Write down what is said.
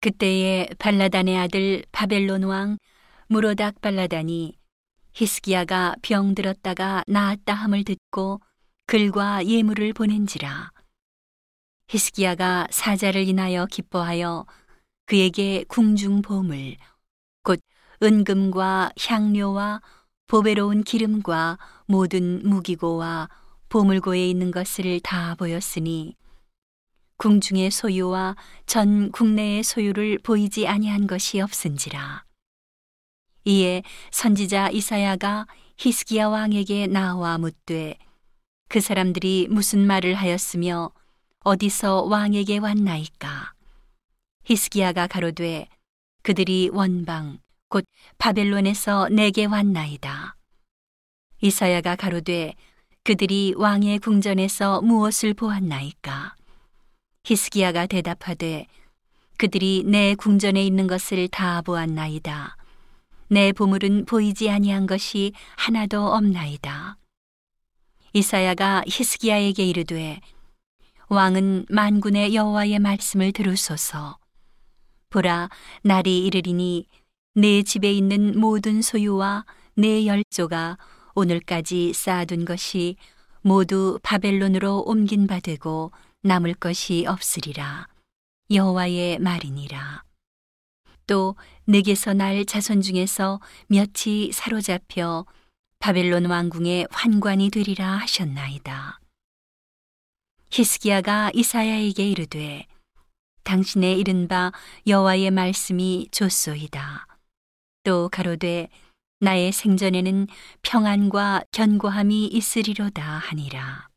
그때에 발라단의 아들 바벨론 왕 무로닥 발라단이 히스기야가 병들었다가 나았다 함을 듣고 글과 예물을 보낸지라. 히스기야가 사자를 인하여 기뻐하여 그에게 궁중 보물 곧 은금과 향료와 보배로운 기름과 모든 무기고와 보물고에 있는 것을 다 보였으니 궁중의 소유와 전 국내의 소유를 보이지 아니한 것이 없은지라. 이에 선지자 이사야가 히스기야 왕에게 나와 묻되 그 사람들이 무슨 말을 하였으며 어디서 왕에게 왔나이까? 히스기야가 가로되 그들이 원방 곧 바벨론에서 내게 왔나이다. 이사야가 가로되 그들이 왕의 궁전에서 무엇을 보았나이까 히스기야가 대답하되 그들이 내 궁전에 있는 것을 다 보았나이다. 내 보물은 보이지 아니한 것이 하나도 없나이다. 이사야가 히스기야에게 이르되 왕은 만군의 여호와의 말씀을 들으소서. 보라 날이 이르리니 내 집에 있는 모든 소유와 내 열조가 오늘까지 쌓아둔 것이 모두 바벨론으로 옮긴 바 되고 남을 것이 없으리라. 여호와의 말이니라. 또 내게서 날 자손 중에서 몇이 사로잡혀 바벨론 왕궁의 환관이 되리라 하셨나이다. 히스기야가 이사야에게 이르되 당신의 이른바 여호와의 말씀이 좋소이다. 또 가로되 나의 생전에는 평안과 견고함이 있으리로다 하니라